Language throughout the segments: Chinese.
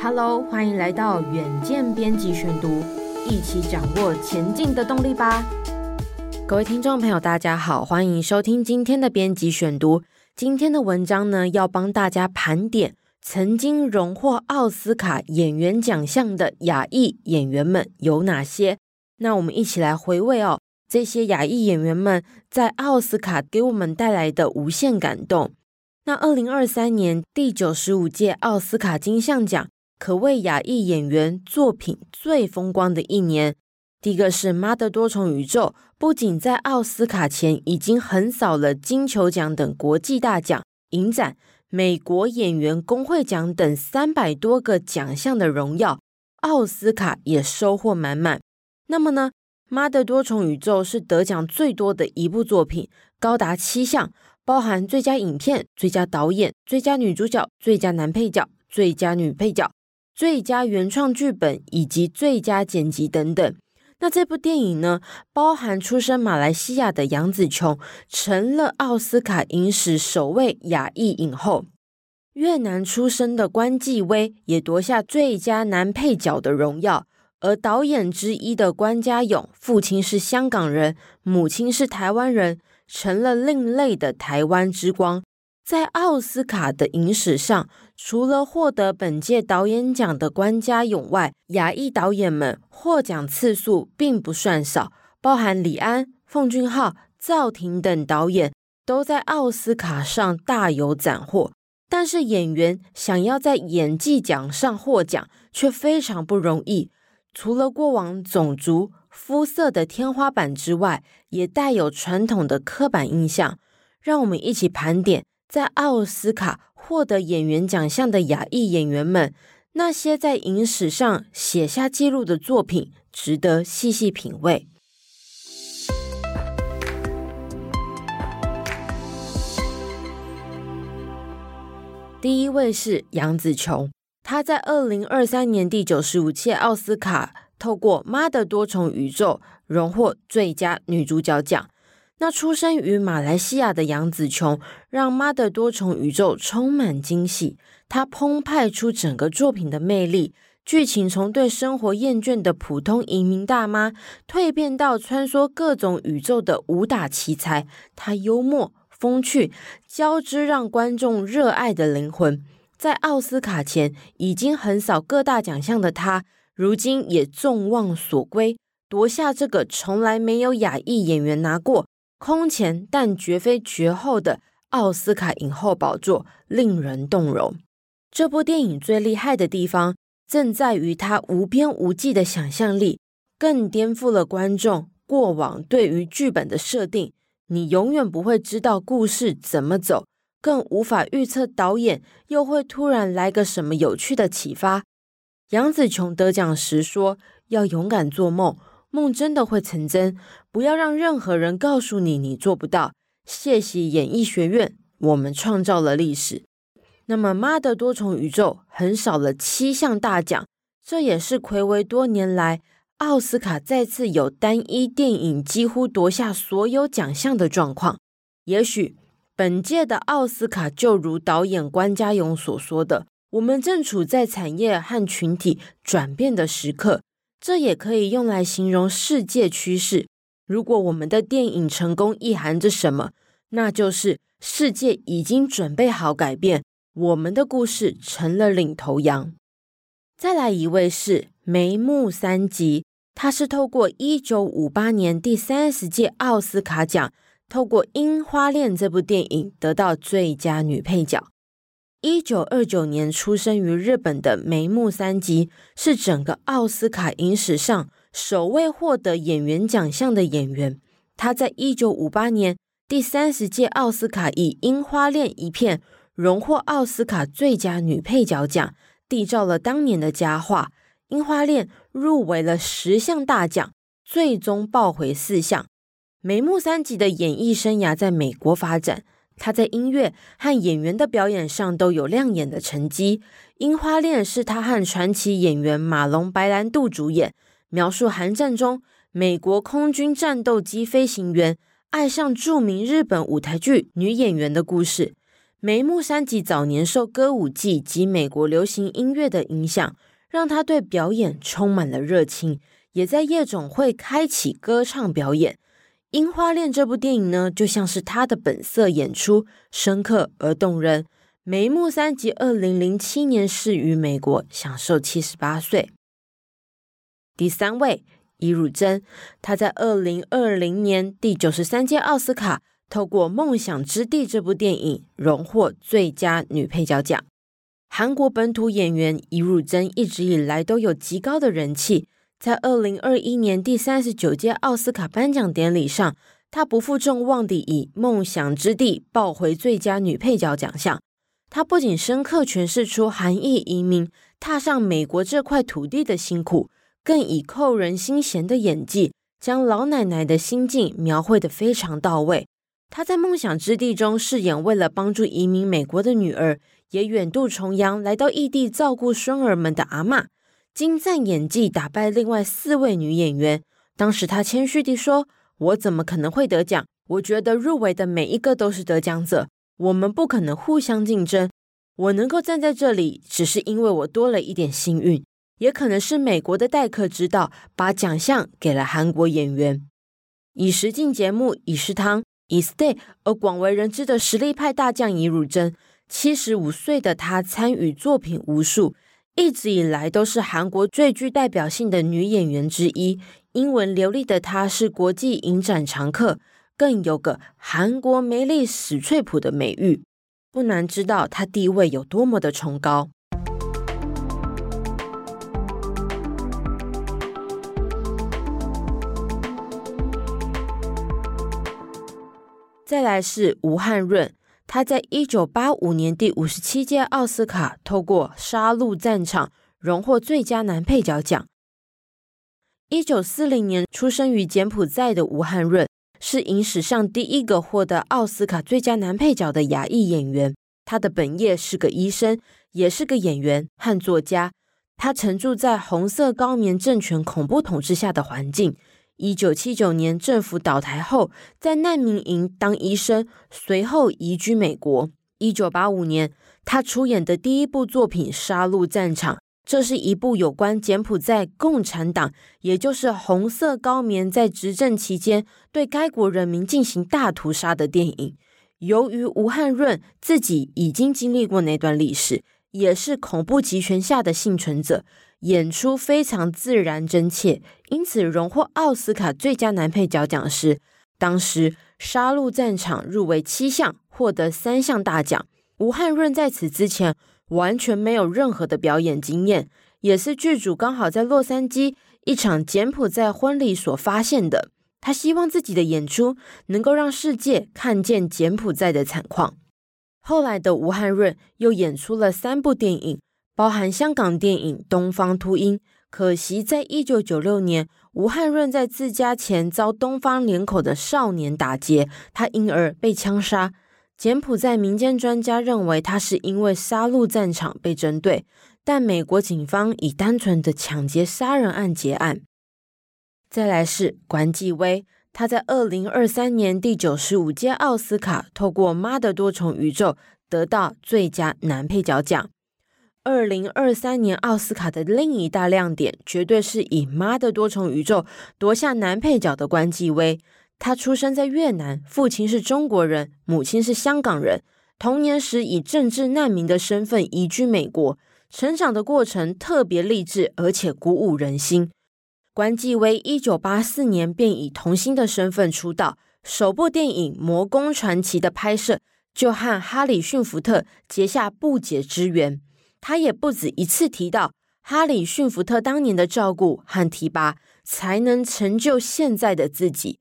Hello，欢迎来到远见编辑选读，一起掌握前进的动力吧。各位听众朋友，大家好，欢迎收听今天的编辑选读。今天的文章呢，要帮大家盘点曾经荣获奥斯卡演员奖项的亚裔演员们有哪些。那我们一起来回味哦，这些亚裔演员们在奥斯卡给我们带来的无限感动。那二零二三年第九十五届奥斯卡金像奖可谓亚裔演员作品最风光的一年。第一个是《妈的多重宇宙》，不仅在奥斯卡前已经横扫了金球奖等国际大奖、影展、美国演员工会奖等三百多个奖项的荣耀，奥斯卡也收获满满。那么呢，《妈的多重宇宙》是得奖最多的一部作品，高达七项。包含最佳影片、最佳导演、最佳女主角、最佳男配角、最佳女配角、最佳原创剧本以及最佳剪辑等等。那这部电影呢，包含出身马来西亚的杨紫琼，成了奥斯卡影史首位亚裔影后；越南出生的关继威也夺下最佳男配角的荣耀。而导演之一的关家永，父亲是香港人，母亲是台湾人。成了另类的台湾之光，在奥斯卡的影史上，除了获得本届导演奖的关家永外，亚裔导演们获奖次数并不算少，包含李安、奉俊昊、赵婷等导演都在奥斯卡上大有斩获。但是演员想要在演技奖上获奖，却非常不容易。除了过往种族，肤色的天花板之外，也带有传统的刻板印象。让我们一起盘点，在奥斯卡获得演员奖项的亚裔演员们，那些在影史上写下记录的作品，值得细细品味。第一位是杨紫琼，她在二零二三年第九十五届奥斯卡。透过《妈的多重宇宙》荣获最佳女主角奖。那出生于马来西亚的杨紫琼，让《妈的多重宇宙》充满惊喜。她澎湃出整个作品的魅力，剧情从对生活厌倦的普通移民大妈，蜕变到穿梭各种宇宙的武打奇才。她幽默风趣交织，让观众热爱的灵魂。在奥斯卡前已经横扫各大奖项的她。如今也众望所归，夺下这个从来没有亚裔演员拿过空前但绝非绝后的奥斯卡影后宝座，令人动容。这部电影最厉害的地方，正在于它无边无际的想象力，更颠覆了观众过往对于剧本的设定。你永远不会知道故事怎么走，更无法预测导演又会突然来个什么有趣的启发。杨紫琼得奖时说：“要勇敢做梦，梦真的会成真。不要让任何人告诉你你做不到。”谢谢演艺学院，我们创造了历史。那么，《妈的多重宇宙》横扫了七项大奖，这也是睽违多年来奥斯卡再次有单一电影几乎夺下所有奖项的状况。也许本届的奥斯卡就如导演关家永所说的。我们正处在产业和群体转变的时刻，这也可以用来形容世界趋势。如果我们的电影成功意含着什么，那就是世界已经准备好改变，我们的故事成了领头羊。再来一位是梅木三吉，她是透过一九五八年第三十届奥斯卡奖，透过《樱花恋》这部电影得到最佳女配角。一九二九年出生于日本的梅木三吉，是整个奥斯卡影史上首位获得演员奖项的演员。她在一九五八年第三十届奥斯卡以《樱花恋》一片荣获奥斯卡最佳女配角奖，缔造了当年的佳话。《樱花恋》入围了十项大奖，最终抱回四项。梅木三吉的演艺生涯在美国发展。他在音乐和演员的表演上都有亮眼的成绩。《樱花恋》是他和传奇演员马龙白兰度主演，描述韩战中美国空军战斗机飞行员爱上著名日本舞台剧女演员的故事。梅木三吉早年受歌舞伎及美国流行音乐的影响，让他对表演充满了热情，也在夜总会开启歌唱表演。《樱花恋》这部电影呢，就像是他的本色演出，深刻而动人。梅木三吉二零零七年逝于美国，享寿七十八岁。第三位，伊汝珍，她在二零二零年第九十三届奥斯卡，透过《梦想之地》这部电影，荣获最佳女配角奖。韩国本土演员伊汝珍一直以来都有极高的人气。在二零二一年第三十九届奥斯卡颁奖典礼上，她不负众望地以《梦想之地》抱回最佳女配角奖项。她不仅深刻诠释出韩裔移民踏上美国这块土地的辛苦，更以扣人心弦的演技，将老奶奶的心境描绘得非常到位。她在《梦想之地》中饰演为了帮助移民美国的女儿，也远渡重洋来到异地照顾孙儿们的阿嬷。精湛演技打败另外四位女演员。当时她谦虚地说：“我怎么可能会得奖？我觉得入围的每一个都是得奖者，我们不可能互相竞争。我能够站在这里，只是因为我多了一点幸运，也可能是美国的待客之道，把奖项给了韩国演员。”以实境节目《以食堂》《以 Stay》而广为人知的实力派大将尹汝贞，七十五岁的她参与作品无数。一直以来都是韩国最具代表性的女演员之一，英文流利的她是国际影展常客，更有个“韩国梅丽史翠普”的美誉，不难知道她地位有多么的崇高。再来是吴汉润。他在一九八五年第五十七届奥斯卡透过《杀戮战场》荣获最佳男配角奖。一九四零年出生于柬埔寨的吴汉润是影史上第一个获得奥斯卡最佳男配角的亚裔演员。他的本业是个医生，也是个演员和作家。他曾住在红色高棉政权恐怖统治下的环境。一九七九年政府倒台后，在难民营当医生，随后移居美国。一九八五年，他出演的第一部作品《杀戮战场》，这是一部有关柬埔寨共产党，也就是红色高棉在执政期间对该国人民进行大屠杀的电影。由于吴汉润自己已经经历过那段历史，也是恐怖集权下的幸存者。演出非常自然真切，因此荣获奥斯卡最佳男配角奖时，当时《杀戮战场》入围七项，获得三项大奖。吴汉润在此之前完全没有任何的表演经验，也是剧组刚好在洛杉矶一场柬埔寨婚礼所发现的。他希望自己的演出能够让世界看见柬埔寨的惨况。后来的吴汉润又演出了三部电影。包含香港电影《东方秃鹰》，可惜在一九九六年，吴汉润在自家前遭东方脸口的少年打劫，他因而被枪杀。柬埔寨民间专家认为他是因为杀戮战场被针对，但美国警方以单纯的抢劫杀人案结案。再来是关继威，他在二零二三年第九十五届奥斯卡透过《妈的多重宇宙》得到最佳男配角奖。二零二三年奥斯卡的另一大亮点，绝对是以《妈的多重宇宙》夺下男配角的关继威。他出生在越南，父亲是中国人，母亲是香港人。童年时以政治难民的身份移居美国，成长的过程特别励志，而且鼓舞人心。关继威一九八四年便以童星的身份出道，首部电影《魔宫传奇》的拍摄就和哈里逊福特结下不解之缘。他也不止一次提到哈里逊福特当年的照顾和提拔，才能成就现在的自己。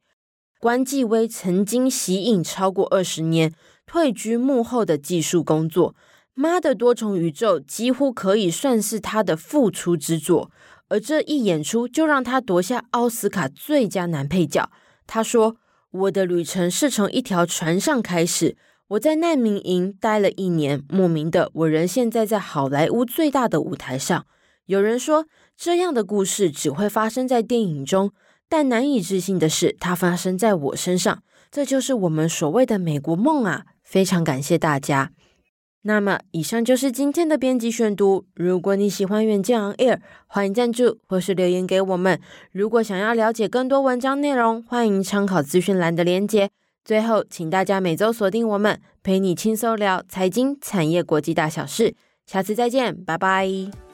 关继威曾经息影超过二十年，退居幕后的技术工作。妈的多重宇宙几乎可以算是他的复出之作，而这一演出就让他夺下奥斯卡最佳男配角。他说：“我的旅程是从一条船上开始。”我在难民营待了一年，莫名的，我人现在在好莱坞最大的舞台上。有人说，这样的故事只会发生在电影中，但难以置信的是，它发生在我身上。这就是我们所谓的美国梦啊！非常感谢大家。那么，以上就是今天的编辑选读。如果你喜欢远见 On Air，欢迎赞助或是留言给我们。如果想要了解更多文章内容，欢迎参考资讯栏的连接。最后，请大家每周锁定我们，陪你轻松聊财经、产业、国际大小事。下次再见，拜拜。